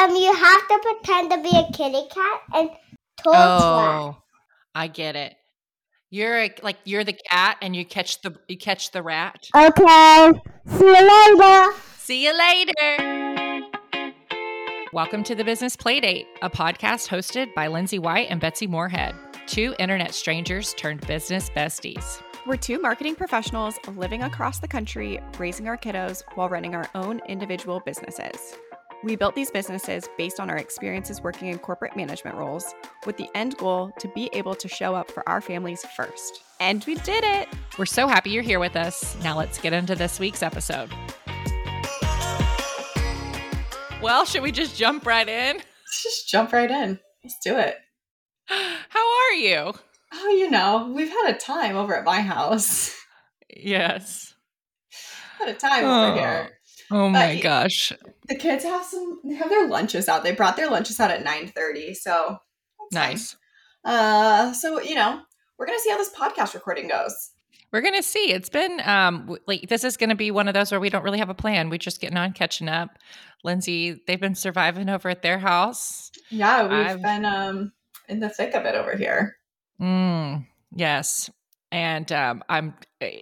um, you have to pretend to be a kitty cat and talk to. Oh, I get it. You're a, like you're the cat and you catch the you catch the rat. Okay. See you later. See you later. Welcome to the Business Playdate, a podcast hosted by Lindsay White and Betsy Moorehead, two internet strangers turned business besties. We're two marketing professionals living across the country, raising our kiddos while running our own individual businesses. We built these businesses based on our experiences working in corporate management roles, with the end goal to be able to show up for our families first. And we did it! We're so happy you're here with us. Now let's get into this week's episode. Well, should we just jump right in? Let's just jump right in. Let's do it. How are you? Oh, you know, we've had a time over at my house. Yes. had a time Oh. over here. Oh my gosh. The kids have some. They have their lunches out. They brought their lunches out at nine thirty. So that's fine. Nice. Uh, so you know, we're gonna see how this podcast recording goes. We're gonna see. It's been um like this is gonna be one of those where we don't really have a plan. We're just getting on, catching up. Lindsay, they've been surviving over at their house. Yeah, we've I've- been um in the thick of it over here. Mm, yes, and um, I'm eh,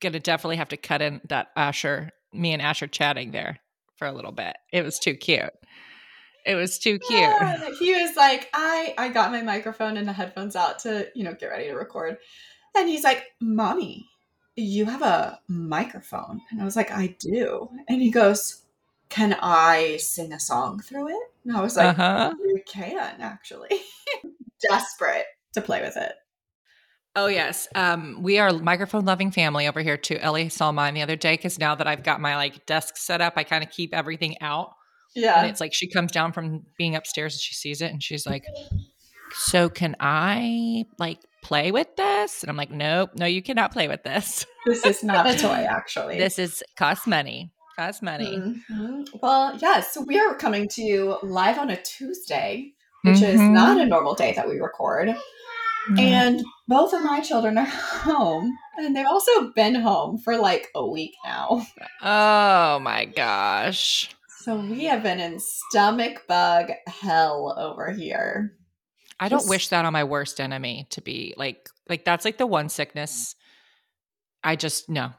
gonna definitely have to cut in that Asher, me and Asher chatting there for a little bit. It was too cute. It was too cute. Yeah, he was like, I I got my microphone and the headphones out to you know get ready to record, and he's like, "Mommy, you have a microphone," and I was like, "I do," and he goes, "Can I sing a song through it?" And I was like, Uh-huh. "You can actually." Desperate to play with it. Oh yes, um, we are microphone loving family over here too. Ellie saw mine the other day because now that I've got my like desk set up, I kind of keep everything out. And Yeah, it's like she comes down from being upstairs and she sees it and she's like, "So can I like play with this?" And I'm like, "Nope, no, you cannot play with this. this is not a toy actually. This is cost money, cost money." Mhm. Well, yes. so we are coming to you live on a Tuesday, which is Mhm. not a normal day that we record. Mm. And both of my children are home, and they've also been home for like a week now. oh my gosh, So we have been in stomach bug hell over here. I don't Just- wish that on my worst enemy to be like like that's like the one sickness. I just no,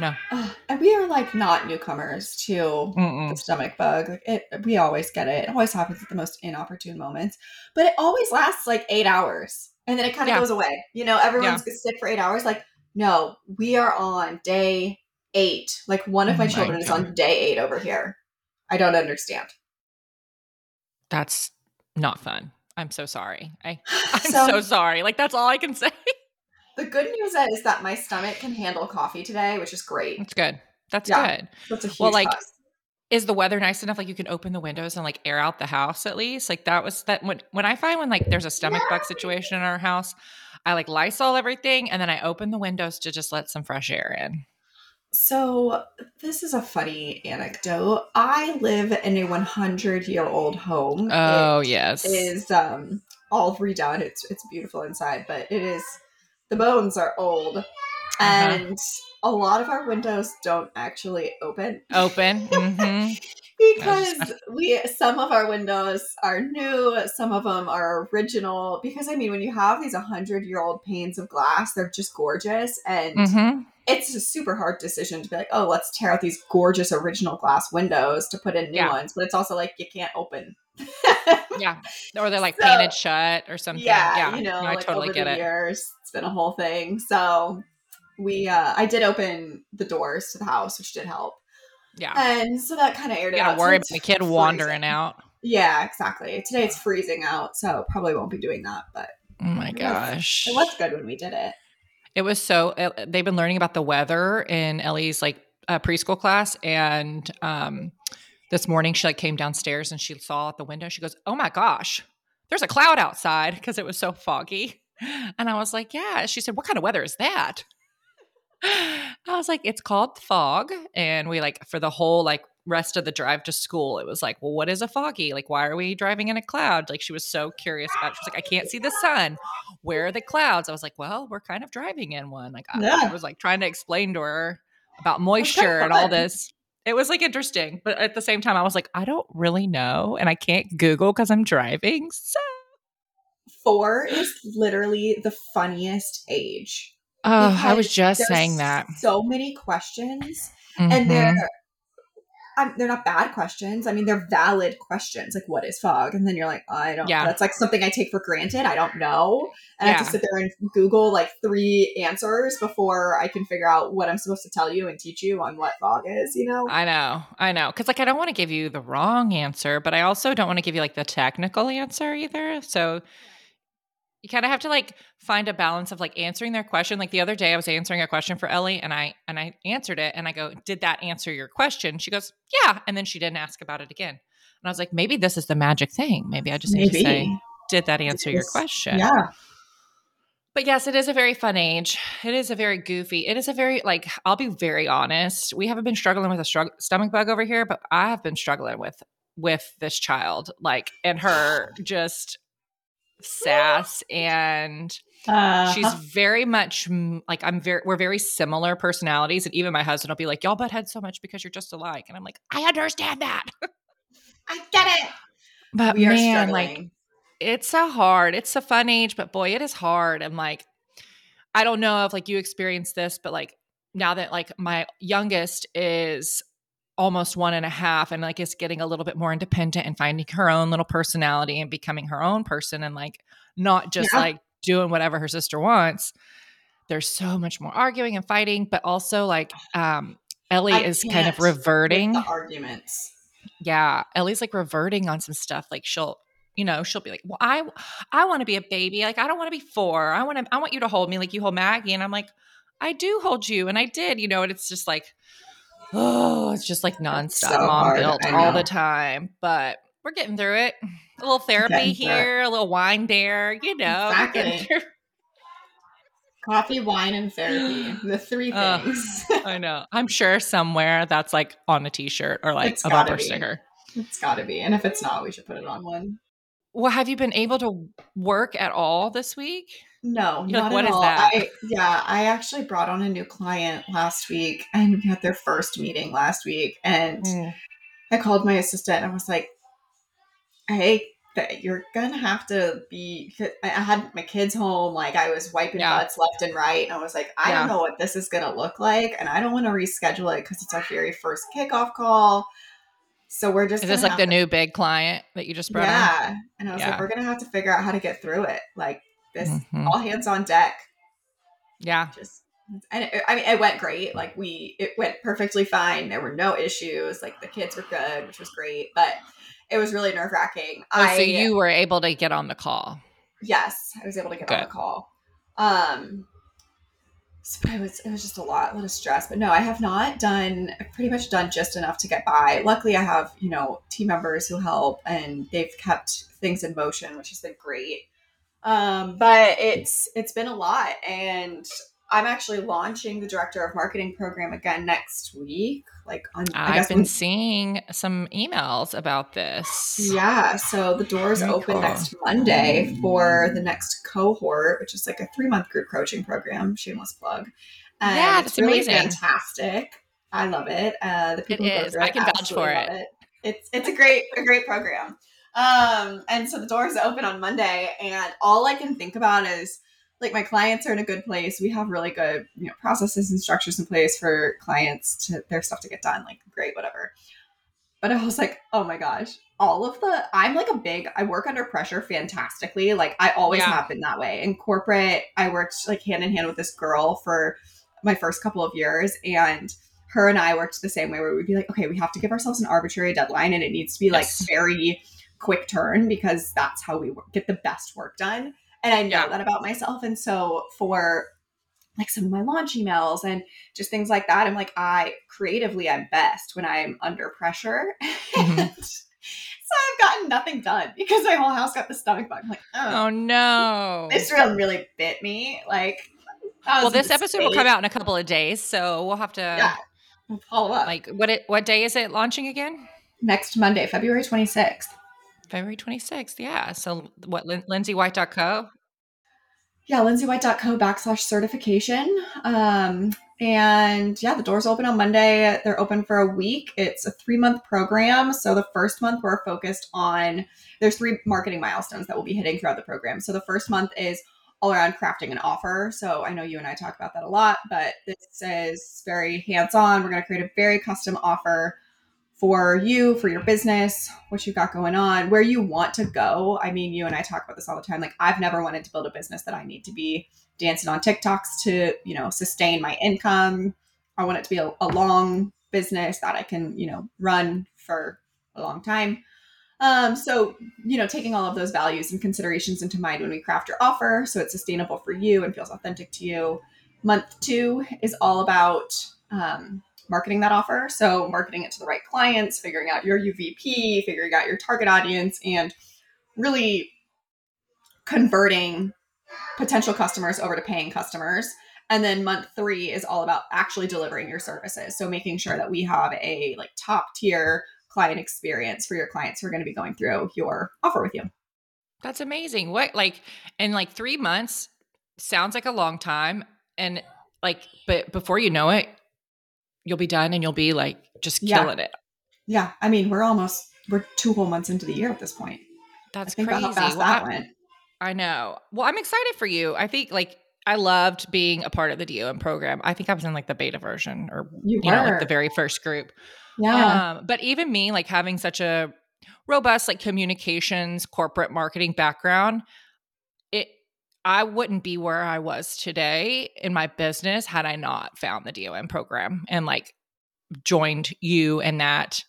no. Ugh, and we are like not newcomers to Mm-mm. the stomach bug. Like it, we always get it. It always happens at the most inopportune moments, but it always lasts like eight hours, and then it kind of Yeah. goes away. You know, everyone's sick for eight hours. Like, no, we are on day eight. Like one of Oh my my children is on day eight over here. I don't understand. That's not fun. I'm so sorry. I I'm So- so sorry. Like that's all I can say. The good news is that my stomach can handle coffee today, which is great. That's good. That's Yeah. good. That's a huge Well, like, plus. Is the weather nice enough like you can open the windows and like air out the house at least? Like that was that when when I find when like there's a stomach bug situation in our house, I like Lysol everything and then I open the windows to just let some fresh air in. So this is a funny anecdote. I live in a 100 year old home. Oh It yes. is um all redone. It's it's beautiful inside, but it is the bones are old, Uh-huh. and a lot of our windows don't actually open Open. hmm because we some of our windows are new, some of them are original. Because I mean, when you have these 100 year old panes of glass, they're just gorgeous, and hmm it's a super hard decision to be like, oh, let's tear out these gorgeous original glass windows to put in new Yeah. ones. But it's also like you can't open. Yeah. Or they're like So- painted shut or something. yeah, Yeah. you know, No, I totally over get the it. years, it's been a whole thing. So we, uh, I did open the doors to the house, which did help, Yeah. and so that kind of aired You it out. gotta So worry about the kid freezing. wandering out. Yeah, exactly. Today it's freezing out, so probably won't be doing that. But Oh my It was- gosh. it was good when we did it. It was so uh, they've been learning about the weather in Ellie's like uh, preschool class, and um, this morning she like came downstairs and she saw out the window. She goes, "Oh my gosh, there's a cloud outside because it was so foggy." And I was like, "Yeah." She said, "What kind of weather is that?" I was like, "It's called fog," and we like for the whole like rest of the drive to school, it was like, "Well, what is a foggy? Like, why are we driving in a cloud?" Like she was so curious about. it. She was like, "I can't see the sun." where are the clouds? I was like, well, we're kind of driving in one. Like I, I was like trying to explain to her about moisture and all this. it was like interesting, but at the same time, I was like, I don't really know, and I can't Google because I'm driving. So, Four is literally the funniest age. Oh, I was just saying that, So many questions, and they're Mhm. um, they're not bad questions. I mean, they're valid questions. Like, what is fog? And then you're like, I don't. Yeah. That's like something I take for granted. I don't know, and I have to sit there and Google like three answers before I can figure out what I'm supposed to tell you and teach you on what fog is. You know? I know, I know, because like I don't want to give you the wrong answer, but I also don't want to give you like the technical answer either. So you kind of have to like find a balance of like answering their question. Like the other day, I was answering a question for Ellie, and I and I answered it, and I go, "Did that answer your question?" She goes, "Yeah," and then she didn't ask about it again. And I was like, maybe this is the magic thing. Maybe I just need to say, "Did that answer your question?" Yeah. But yes, it is a very fun age. It is a very goofy. It is a very like I'll be very honest. We haven't been struggling with a strugg- stomach bug over here, but I have been struggling with with this child, like and her just sass and Uh, she's very much like I'm very we're very similar personalities and even my husband will be like y'all butt heads so much because you're just alike and I'm like I understand that. I get it. But we are man, like it's a hard it's a fun age but boy it is hard and like i don't know if like you experienced this but like now that like my youngest is almost one and a half and like is getting a little bit more independent and finding her own little personality and becoming her own person and like not just Yeah. like doing whatever her sister wants there's so much more arguing and fighting but also like um ellie I is kind of reverting the arguments. yeah ellie's like reverting on some stuff like she'll you know she'll be like well i i want to be a baby like i don't want to be four i want to i want you to hold me like you hold maggie and i'm like i do hold you and i did you know and it's just like oh it's just like nonstop so mom guilt all the time but we're getting through it a little therapy here a little wine there you know Exactly. Coffee, wine, and therapy. The three things. i know i'm sure somewhere that's like on a t-shirt or like It's a bumper be. sticker it's got to be. And if it's not, we should put it on one. well have you been able to work at all this week No, You're not "What at is all. that?" I, yeah, I actually brought on a new client last week, and we had their first meeting last week. And Mm. I called my assistant and I was like, "Hey, you're gonna have to be I had my kids home, like I was wiping Yeah. butts left and right, and I was like, "I Yeah. don't know what this is gonna look like, and I don't want to reschedule it because it's our very first kickoff call." So we're just Is this like the to new big client that you just brought yeah. And I was Yeah. like, we're gonna have to figure out how to get through it. Like this? Mhm. all hands on deck. Yeah. Just and it, I mean, it went great. Like we, it went perfectly fine. There were no issues. Like the kids were good, which was great. But it was really nerve wracking. Oh, I so you were able to get on the call. yes, I was able to get on the call. Um, so, it was it was just a lot, a lot of stress. But no, I have not done. I've pretty much done just enough to get by. Luckily, I have you know team members who help, and they've kept things in motion, which has been great. Um, but it's it's been a lot, and I'm actually launching the director of marketing program again next week. Like on, I've been seeing some emails about this. yeah, so the doors Very open cool. next Monday for the next cohort, which is like a three month group coaching program. Shameless plug. And Yeah, it's really amazing. fantastic. I love it. Uh, the people go is. I can vouch for love it. It's it's a great a great program. Um, and so the doors open on Monday, and all I can think about is like my clients are in a good place. We have really good you know processes and structures in place for clients to their stuff to get done. Like great, whatever. But I was like, oh my gosh, all of the I'm like a big I work under pressure fantastically. Like I always Yeah. have been that way. In corporate, I worked like hand in hand with this girl for my first couple of years and her and I worked the same way where we'd be like, okay, we have to give ourselves an arbitrary deadline and it needs to be like very quick turn because that's how we work, get the best work done. And I know Yeah. that about myself. And so for like some of my launch emails and just things like that, I'm like, I creatively, I'm best when I'm under pressure. Mhm. And so I've gotten nothing done because my whole house got the stomach bug. I'm like, oh, Oh no. this really, really bit me. Like, Well, this episode will come out in a couple of days, so we'll have to Yeah. We'll follow up. like what it what day is it launching again? next Monday, February 26th. February 26th. Yeah. So what Lin- LindsayWhite.co? yeah, lindsaywhite.co backslash certification. Um, and yeah, the doors open on Monday. They're open for a week. It's a three month program. So the first month we're focused on, there's three marketing milestones that we'll be hitting throughout the program. So the first month is all around crafting an offer. So I know you and I talk about that a lot, but this is very hands on. We're going to create a very custom offer for you, for your business, what you've got going on, where you want to go. I mean, you and I talk about this all the time. Like, I've never wanted to build a business that I need to be dancing on TikToks to, you know, sustain my income. I want it to be a, a long business that I can, you know, run for a long time. Um, so, you know, taking all of those values and considerations into mind when we craft your offer so it's sustainable for you and feels authentic to you. Month two is all about um, marketing that offer. So, marketing it to the right clients, figuring out your UVP, figuring out your target audience, and really converting potential customers over to paying customers. And then month three is all about actually delivering your services. So, making sure that we have a like top tier client experience for your clients who are going to be going through your offer with you. That's amazing. What like in like 3 months sounds like a long time and like but before you know it you'll be done and you'll be like just killing yeah. it. Yeah. I mean, we're almost we're two whole months into the year at this point. That's crazy. How fast well, that I, went. I know. Well, I'm excited for you. I think like I loved being a part of the DOM program. I think I was in like the beta version or you, you know like the very first group. Yeah. Um, but even me, like having such a robust like communications, corporate marketing background, it I wouldn't be where I was today in my business had I not found the DOM program and like joined you and that.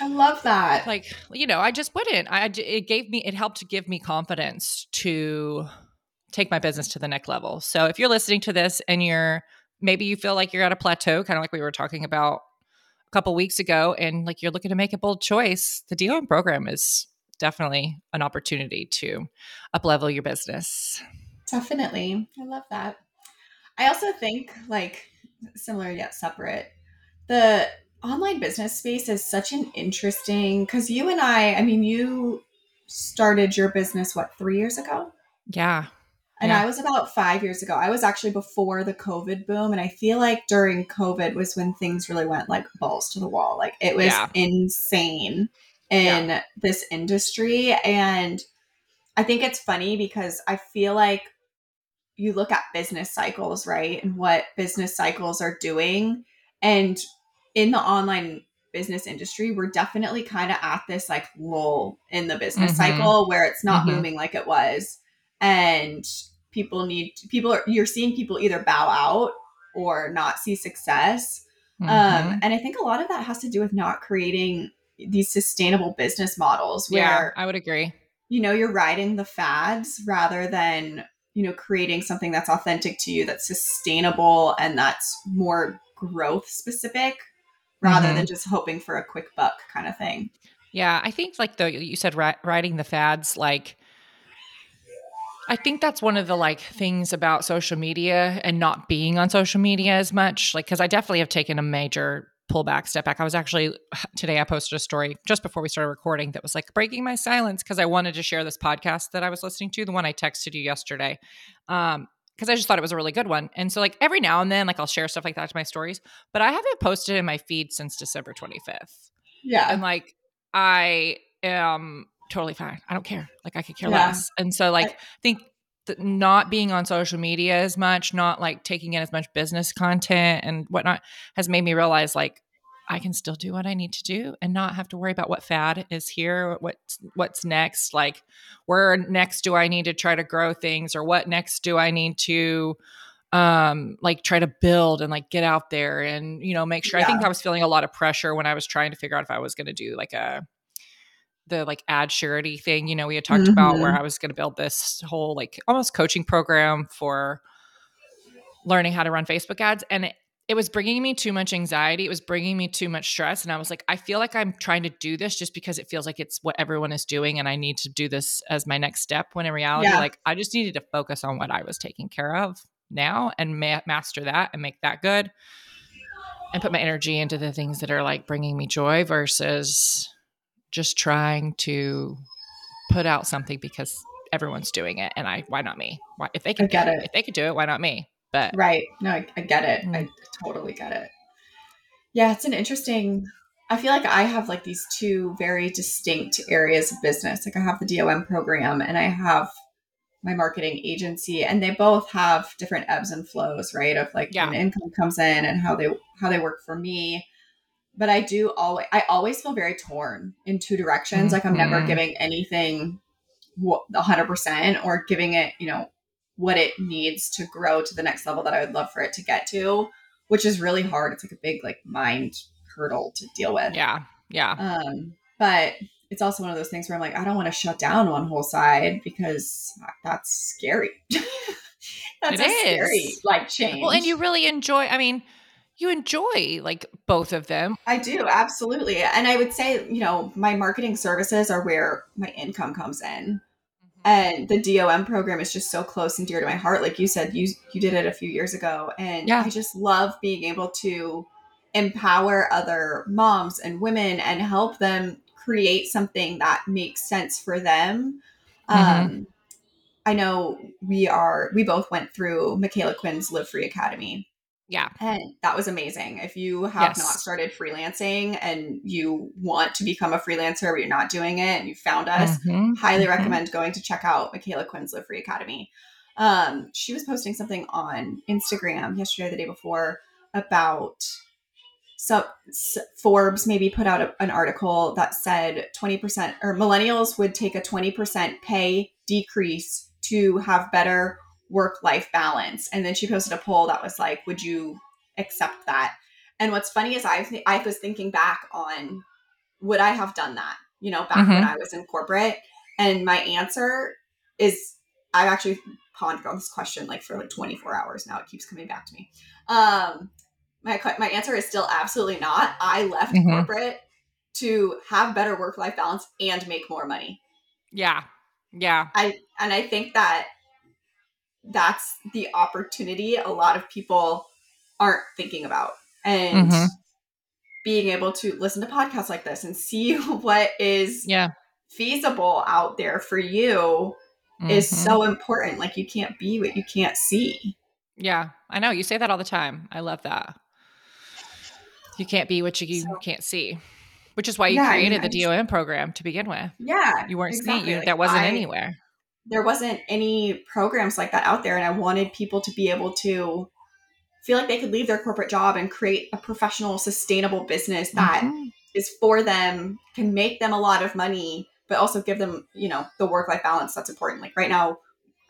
I love that. Like, you know, I just wouldn't. I it gave me it helped to give me confidence to take my business to the next level. So if you're listening to this and you're maybe you feel like you're at a plateau, kind of like we were talking about a couple weeks ago, and like you're looking to make a bold choice, the DOM program is definitely an opportunity to up level your business. Definitely. I love that. I also think like similar yet separate. The online business space is such an interesting cuz you and I, I mean you started your business what, 3 years ago? Yeah. And yeah. I was about 5 years ago. I was actually before the COVID boom and I feel like during COVID was when things really went like balls to the wall. Like it was Yeah. insane in Yeah. this industry and I think it's funny because I feel like you look at business cycles, right? And what business cycles are doing. And in the online business industry, we're definitely kind of at this like lull in the business Mhm. cycle where it's not Mhm. booming like it was. And people need, people are, you're seeing people either bow out or not see success. Mhm. Um, and I think a lot of that has to do with not creating these sustainable business models where yeah, I would agree. you know you're riding the fads rather than you know creating something that's authentic to you that's sustainable and that's more growth specific rather Mhm. than just hoping for a quick buck kind of thing Yeah, I think like the you said ri- riding the fads like I think that's one of the like things about social media and not being on social media as much like cuz I definitely have taken a major pullback step back. I was actually today I posted a story just before we started recording that was like breaking my silence cuz I wanted to share this podcast that I was listening to, the one I texted you yesterday. Um because I just thought it was a really good one. And so like every now and then like I'll share stuff like that to my stories, but I haven't posted in my feed since December 25th yeah and like I am totally fine. I don't care. Like I could care Yeah. less. And so like I think not being on social media as much, not like taking in as much business content and whatnot has made me realize like I can still do what I need to do and not have to worry about what fad is here, what's what's next, like where next do I need to try to grow things or what next do I need to um like try to build and like get out there and you know make sure i think i was feeling a lot of pressure when i was trying to figure out if i was going to do like a the like ad surety thing you know we had talked about where Mhm. i was going to build this whole like almost coaching program for learning how to run facebook ads and it, it was bringing me too much anxiety it was bringing me too much stress and i was like i feel like i'm trying to do this just because it feels like it's what everyone is doing and i need to do this as my next step when in reality Yeah. like i just needed to focus on what i was taking care of now and ma- master that and make that good and put my energy into the things that are like bringing me joy versus just trying to put out something because everyone's doing it, and I why not me? Why if they can get it. if they could do it, why not me? But Right. No, I, I get it. Mm. I totally get it. Yeah, it's an interesting. I feel like I have like these two very distinct areas of business. Like I have the DOM program and I have my marketing agency, and they both have different ebbs and flows, right? Of like Yeah. when income comes in and how they how they work for me. But I do always I always feel very torn in two directions. Like I'm never Mhm. giving anything a hundred percent or giving it, you know, what it needs to grow to the next level that I would love for it to get to, which is really hard. It's like a big like mind hurdle to deal with. yeah, yeah, Um, but it's also one of those things where I'm like, I don't want to shut down one whole side because that's scary. that's It a scary like change. well, and you really enjoy. I mean, you enjoy like both of them. I do absolutely, and I would say, you know, my marketing services are where my income comes in. and the DOM program is just so close and dear to my heart. Like you said, you you did it a few years ago, and Yeah. I just love being able to empower other moms and women and help them create something that makes sense for them. Mhm. Um, I know we are we both went through Michaela Quinn's Live Free Academy, Yeah, and that was amazing. If you have Yes. not started freelancing and you want to become a freelancer, but you're not doing it, and you found us, Mhm, highly mhm. recommend going to check out Michaela Quinn's Live Free Academy. Um, she was posting something on Instagram yesterday, or the day before, about so s- Forbes maybe put out a, an article that said 20% or millennials would take a 20% pay decrease to have better work life balance. And then she posted a poll that was like, would you accept that? And what's funny is I, th- I was thinking back on would I have done that, you know, back when I was in corporate? And my answer is I've actually pondered on this question like for like 24 hours now. It keeps coming back to me. Um, my my answer is still absolutely not. I left Mhm. corporate to have better work life balance and make more money. Yeah, yeah, I and I think that that's the opportunity a lot of people aren't thinking about. And Mhm. being able to listen to podcasts like this and see what is yeah. feasible out there for you is Mhm. so important. Like you can't be what you can't see. Yeah, I know. You say that all the time. I love that. You can't be what you So- can't see, which is why you Yeah, I mean, created the DOM program to begin with. Yeah. You weren't exactly. seeing you. Like, that wasn't I- anywhere. There wasn't any programs like that out there. And I wanted people to be able to feel like they could leave their corporate job and create a professional, sustainable business that Mhm. is for them, can make them a lot of money, but also give them, you know, the work life balance that's important. Like right now,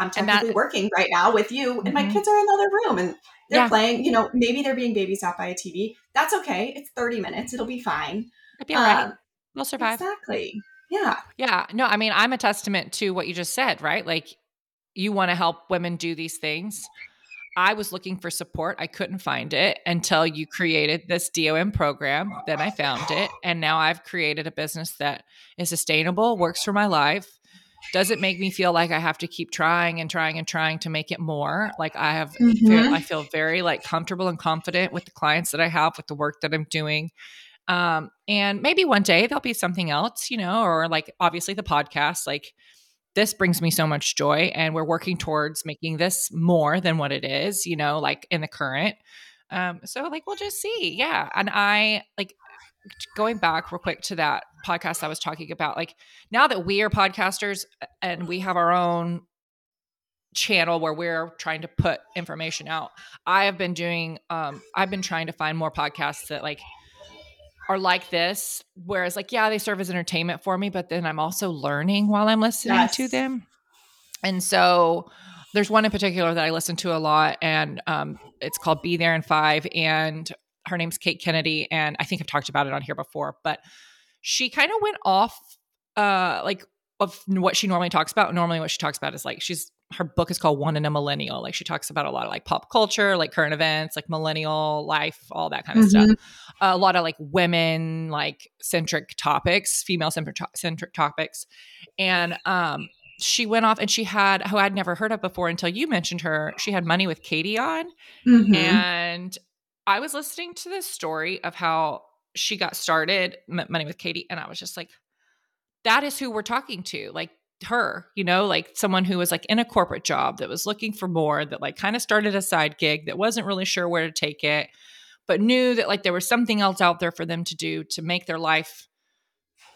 I'm And that- technically working right now with you, and my Mhm. kids are in another room and they're Yeah. playing, you know, maybe they're being babysat by a TV. That's okay. It's 30 minutes. It'll be fine. it'll be all right. Um, We'll survive. Exactly. Yeah. Yeah. No, I mean, I'm a testament to what you just said, right? Like, you want to help women do these things. I was looking for support. I couldn't find it until you created this DOM program. Then I found it. And now I've created a business that is sustainable, works for my life, doesn't make me feel like I have to keep trying and trying and trying to make it more. Like I have feel, Mhm. I feel very like comfortable and confident with the clients that I have, with the work that I'm doing. Um, and maybe one day there'll be something else, you know, or like obviously the podcast, like this brings me so much joy and we're working towards making this more than what it is, you know, like in the current. Um, so like we'll just see. Yeah. And I like going back real quick to that podcast I was talking about, like now that we are podcasters and we have our own channel where we're trying to put information out, I have been doing um I've been trying to find more podcasts that like are like this whereas like yeah they serve as entertainment for me but then i'm also learning while i'm listening to them. And so there's one in particular that i listen to a lot and um, it's called be there in five and her name's kate kennedy and i think i've talked about it on here before but she kind of went off uh like of what she normally talks about. Normally what she talks about is like she's her book is called one in a millennial. Like she talks about a lot of like pop culture like current events like millennial life all that kind of stuff. Mhm. a lot of like women like centric topics female centric topics. And um she went off and she had who I'd never heard of before until you mentioned her she had money with Katie on. Mhm. and I was listening to this story of how she got started money with Katie and I was just like that is who we're talking to. Like her, you know, like someone who was like in a corporate job that was looking for more, that like kind of started a side gig that wasn't really sure where to take it, but knew that like there was something else out there for them to do to make their life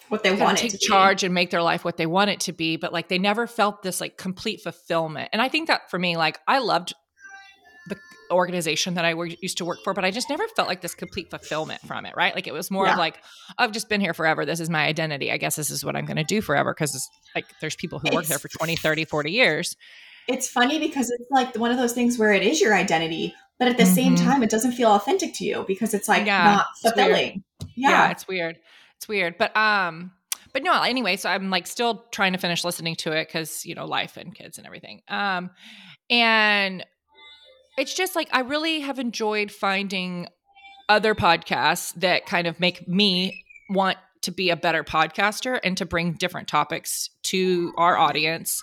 what they want to be. charge and make their life what they want it to be but like they never felt this like complete fulfillment and i think that for me like i loved the organization that i used to work for but i just never felt like this complete fulfillment from it right like it was more Yeah. of like i've just been here forever this is my identity i guess this is what i'm going to do forever because like there's people who work there for It's- 20 30 40 years It's funny because it's like one of those things where it is your identity, but at the same Mhm. time, it doesn't feel authentic to you because it's like Yeah, not it's fulfilling. yeah. Yeah. it's weird it's weird but um but no anyway so i'm like still trying to finish listening to it because you know life and kids and everything um and it's just like i really have enjoyed finding other podcasts that kind of make me want to be a better podcaster and to bring different topics to our audience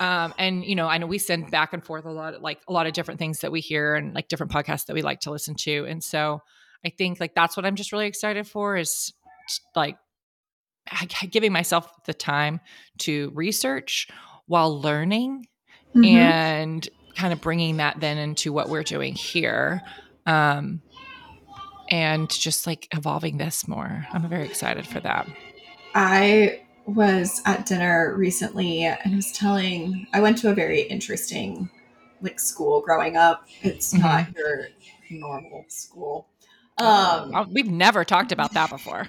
um, and you know i know we send back and forth a lot like a lot of different things that we hear and like different podcasts that we like to listen to and so I think like that's what I'm just really excited for is t- like giving myself the time to research while learning Mhm. and kind of bringing that then into what we're doing here. Um, and just like evolving this more. I'm very excited for that. I was at dinner recently and I was telling I went to a very interesting like school growing up. It's Mhm. not your normal school. Um we've never talked about that before.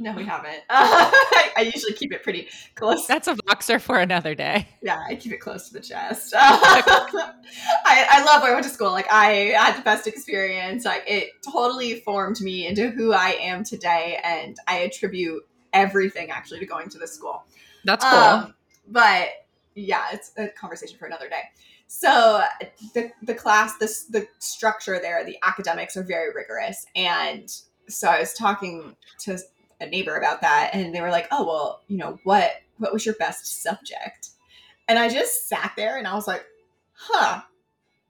No we haven't. I, I usually keep it pretty close. That's a Voxer for another day. yeah, I keep it close to the chest. I, I love where I went to school. Like I had the best experience. Like it totally formed me into who I am today, and I attribute everything actually to going to this school. That's cool. Um, but yeah, it's a conversation for another day. So the the class, this the structure there, the academics are very rigorous, and so I was talking to a neighbor about that, and they were like, "Oh well, you know what? What was your best subject?" And I just sat there and I was like, "Huh,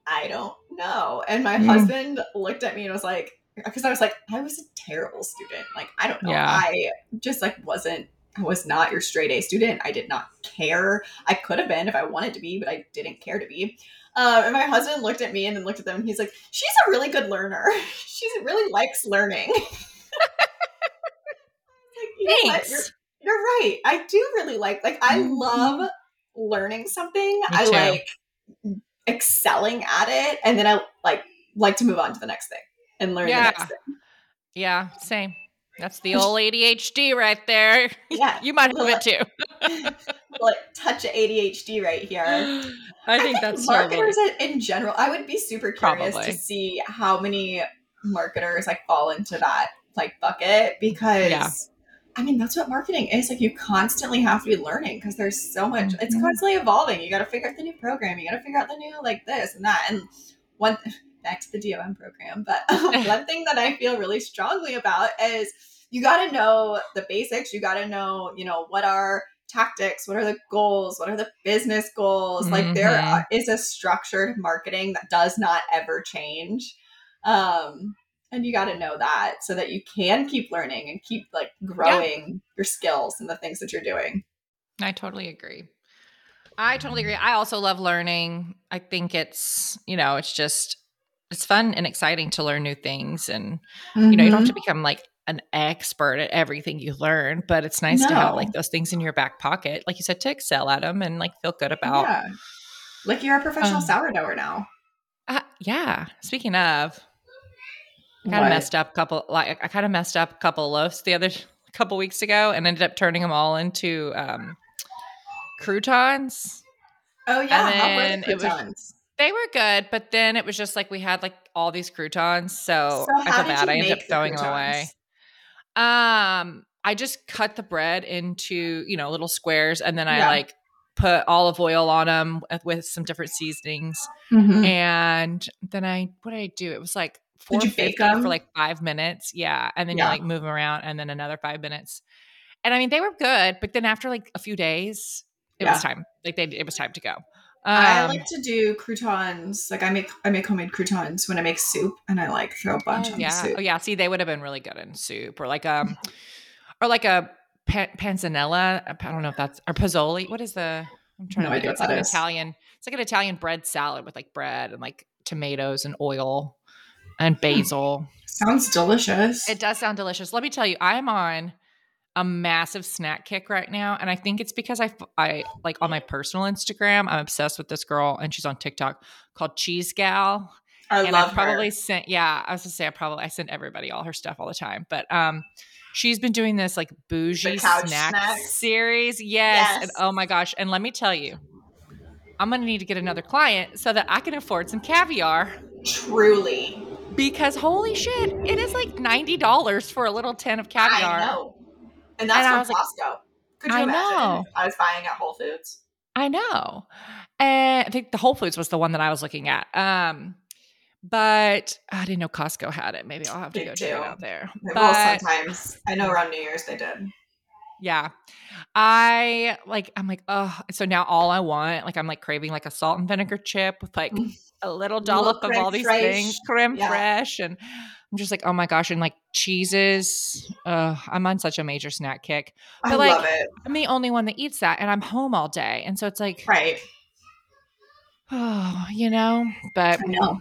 I don't know." And my Hmm. husband looked at me and was like, because I was like, I was a terrible student. Like I don't know, Yeah. I just like wasn't I was not your straight A student. I did not care. I could have been if I wanted to be, but I didn't care to be. Um, and my husband looked at me and then looked at them. And he's like, "She's a really good learner. she really likes learning." You know you're, Thanks. you're right. I do really like. Like I Mhm. love learning something. I like excelling at it, and then I like like to move on to the next thing and learn Yeah. the next thing. Yeah, same. That's the old ADHD right there. Yeah, You might have it too. like touch of ADHD right here. I think that's marketers in- in general. I would be super curious Probably. to see how many marketers like fall into that like bucket because Yeah. I mean that's what marketing is. Like you constantly have to be learning because there's so much. It's Mhm. constantly evolving. You got to figure out the new program. You got to figure out the new like this and that. And one back to the DOM program, but one thing that I feel really strongly about is you got to know the basics. You got to know you know what are tactics what are the goals what are the business goals like there Mhm. are- is a structured marketing that does not ever change um and you got to know that so that you can keep learning and keep like growing your skills and the things that you're doing I totally agree. I totally agree. I also love learning. I think it's, you know, it's just it's fun and exciting to learn new things and you know, you don't have to become like an expert at everything you learn, but it's nice to have like those things in your back pocket, like you said, to excel at them and like feel good about. yeah like you're a professional Um, sourdougher now Uh, yeah. Speaking of, kind of messed up a couple. Like I kind of messed up a couple of loaves the other couple weeks ago, and ended up turning them all into um, croutons. oh yeah and how were then the it was- They were good, but then it was just like we had like all these croutons, so, so I feel bad. I ended up throwing them away. Um, I just cut the bread into you know little squares, and then I Yeah. like put olive oil on them with, some different seasonings, Mhm. and then I what did I do? It was like Did you bake them? for like five minutes, yeah, and then Yeah. you like move them around, and then another five minutes. And I mean, they were good, but then after like a few days, it was time. Like they, it was time to go. I Um, like to do croutons. Like I make I make homemade croutons when I make soup, and I like throw a bunch Oh on yeah. the soup. Oh yeah. See, they would have been really good in soup or like um or like a pa- panzanella. I don't know if that's or pozzoli. What is the? I'm trying No to idea It's like an is. Italian. It's like an Italian bread salad with like bread and like tomatoes and oil and basil. Sounds delicious. It does sound delicious. Let me tell you, I'm on a massive snack kick right now, and I think it's because I I like on my personal Instagram, I'm obsessed with this girl, and she's on TikTok called Cheese Gal. I and love I've probably her. sent, yeah, I was gonna say I probably I sent everybody all her stuff all the time, but um, she's been doing this like bougie snack snacks? series, yes, and Yes. oh my gosh, and let me tell you. I'm gonna need to get another client so that I can afford some caviar Truly. Because holy shit, it is like ninety dollars for a little tin of caviar. I know. And that's And from was like- Costco. Could you I imagine know. I was buying at Whole Foods? I know. And I think the Whole Foods was the one that I was looking at. Um, but I didn't know Costco had it. Maybe I'll have to They go check it out there. well, But sometimes. I know around New Year's they did. Yeah, I like. I'm like, oh. So now all I want, like, I'm like craving like a salt and vinegar chip with like Mm. a little Little dollop of all these fraiche. things, creme Yeah. fraiche, and I'm just like, oh my gosh, and like cheeses. Uh, I'm on such a major snack kick. I But, like, love it. I'm the only one that eats that, and I'm home all day, and so it's like, Right. oh, you know. But I know.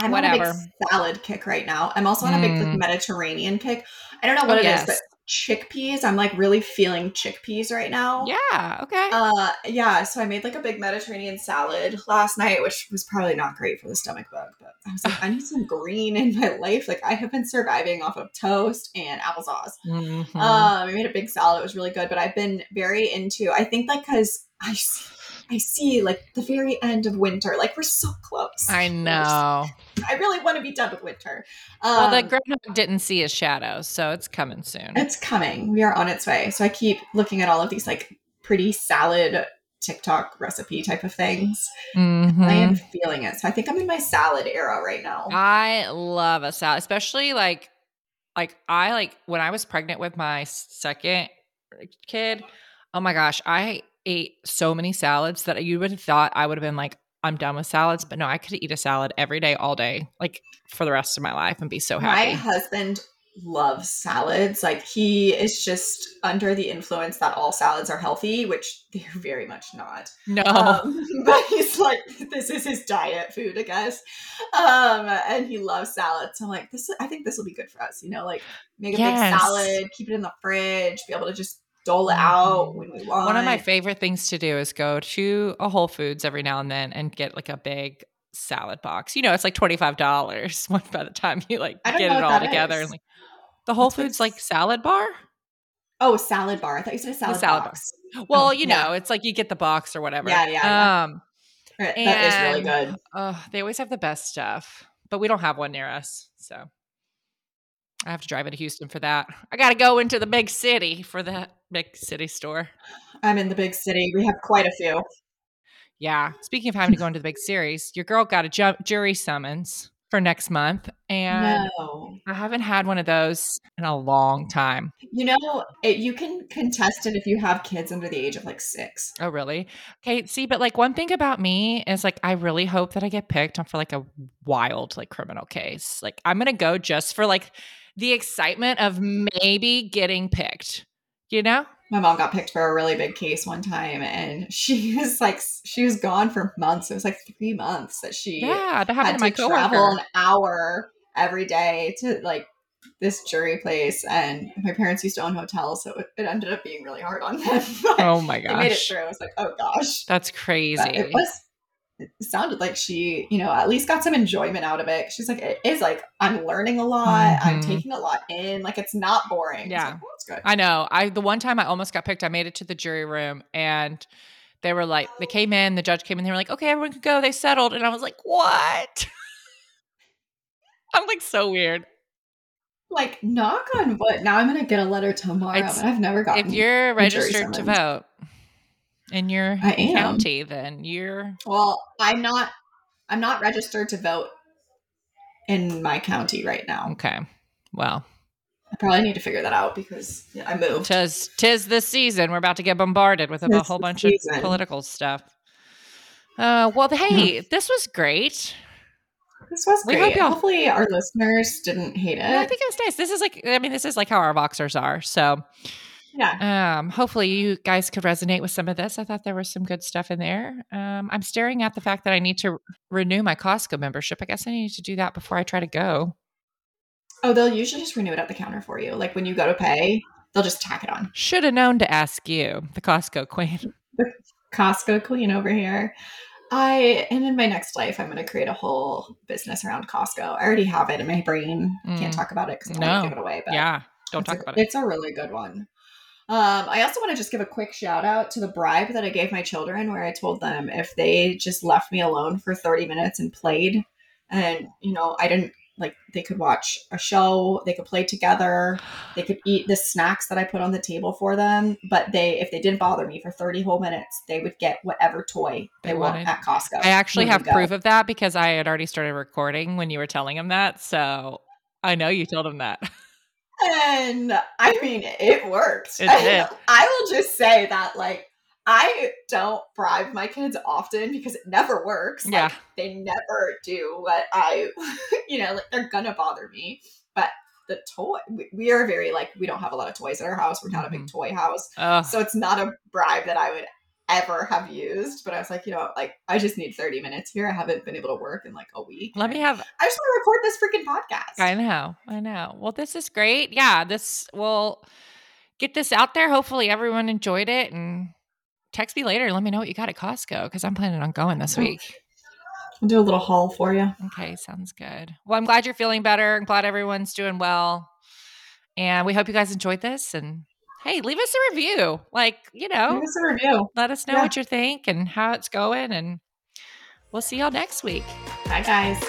I'm Whatever. on a big salad kick right now. I'm also on a big like, Mm. Mediterranean kick. I don't know Oh, what it is, yes. but chickpeas. I'm like really feeling chickpeas right now. yeah, okay. Uh, yeah. So I made like a big Mediterranean salad last night, which was probably not great for the stomach bug. But I was like, I need some green in my life. Like I have been surviving off of toast and applesauce. Mhm. Um, I made a big salad. It was really good, but I've been very into. I think like because I, s- I see like the very end of winter. Like we're so close. I know. so- I really want to be done with winter. Um, well, the groundhog didn't see his shadows, so it's coming soon. it's coming. We are on its way. So I keep looking at all of these like pretty salad TikTok recipe type of things. Mhm. I am feeling it. So I think I'm in my salad era right now. I love a salad, especially like like I like when I was pregnant with my second kid. Oh my gosh, I ate so many salads that you would have thought I would have been like I'm done with salads, but no, I could eat a salad every day all day like for the rest of my life and be so happy. My husband loves salads. Like he is just under the influence that all salads are healthy, which they're very much not. no. Um, but he's like, this is his diet food, I guess. Um, and he loves salads. So I'm like, this. I think this will be good for us. You know, like make a Yes. big salad, keep it in the fridge, be able to just dole it out when we want. One of my favorite things to do is go to a Whole Foods every now and then and get like a big salad box. You know, it's like twenty five dollars by the time you like get it all together. is. And like the Whole with Foods like salad bar. oh salad bar. I thought you said a salad, salad bar. box. Well, Oh, you yeah. know, it's like you get the box or whatever. Yeah, yeah. Um, That is really good. oh, they always have the best stuff, but we don't have one near us, so I have to drive into Houston for that. I got to go into the big city for the big city store. I'm in the big city. We have quite a few. Yeah. Speaking of having to go into the big series, your girl got a ju- jury summons for next month, and No. I haven't had one of those in a long time. You know, it, you can contest it if you have kids under the age of like six. Oh, really? Okay. See, but like one thing about me is like I really hope that I get picked on for like a wild like criminal case. Like I'm gonna go just for like the excitement of maybe getting picked. You know? My mom got picked for a really big case one time, and she was like, she was gone for months. It was like three months that she Yeah, that happened had to my travel an hour every day to like this jury place. And my parents used to own hotels, so it, it ended up being really hard on them. Oh my they made it gosh, through. I was like, oh gosh. that's But crazy. it was sounded like she you know at least got some enjoyment out of it she's like it is like i'm learning a lot i'm Mhm. taking a lot in like it's not boring Yeah. like, oh, that's good I know. I the one time I almost got picked, I made it to the jury room and they were like, they came in, the judge came in, they were like, okay, everyone can go. They settled. And I was like, what? I'm like so weird. like knock on wood now i'm gonna get a letter tomorrow It's- but i've never gotten if you're registered to vote in your I am. county, then you're well i'm not i'm not registered to vote in my county right now okay. Well, i probably need to figure that out because i moved tis tis this season. We're about to get bombarded with a whole bunch season. of political stuff. Uh, well, hey, this was great. This was We great. hope y'all- Hopefully, our listeners didn't hate it. No, I think it was nice. This is like, I mean, this is like how our Voxers are. So, yeah. um, hopefully you guys could resonate with some of this. I thought there was some good stuff in there. Um, I'm staring at the fact that I need to renew my Costco membership. I guess I need to do that before I try to go. Oh, they'll usually just renew it at the counter for you. Like when you go to pay, they'll just tack it on. Should have known to ask you, the Costco queen. The Costco queen over here. I and in my next life, I'm going to create a whole business around Costco. I already have it in my brain. Can't Mm. talk about it because I No. want to give it away. But Yeah, don't talk a, about it. It's a really good one. Um, I also want to just give a quick shout out to the bribe that I gave my children, where I told them if they just left me alone for 30 minutes and played, and you know, I didn't like they could watch a show, they could play together, they could eat the snacks that I put on the table for them. But they, if they didn't bother me for 30 whole minutes, they would get whatever toy they, They want at Costco. I actually have proof of that because I had already started recording when you were telling them that. So I know you told them that. And I mean, it worked. It did. I will just say that, like, I don't bribe my kids often because it never works. Like, Yeah. they never do what I, you know, like they're gonna bother me. But the toy, we, we are very like, we don't have a lot of toys at our house. We're not a big Mhm. toy house. Oh, So it's not a bribe that I would ever have used. But I was like, you know, like, I just need 30 minutes here. I haven't been able to work in like a week. let me have. I just want to record this freaking podcast. I know. I know. Well, this is great. Yeah, this will get this out there. Hopefully, everyone enjoyed it and text me later. Let me know what you got at Costco because I'm planning on going this week. I'll do a little haul for you. Okay, sounds good. Well, I'm glad you're feeling better. I'm glad everyone's doing well. And we hope you guys enjoyed this. And hey, leave us a review. Like, you know, Give us a review. let us know Yeah. what you think and how it's going. And we'll see y'all next week. Bye, guys.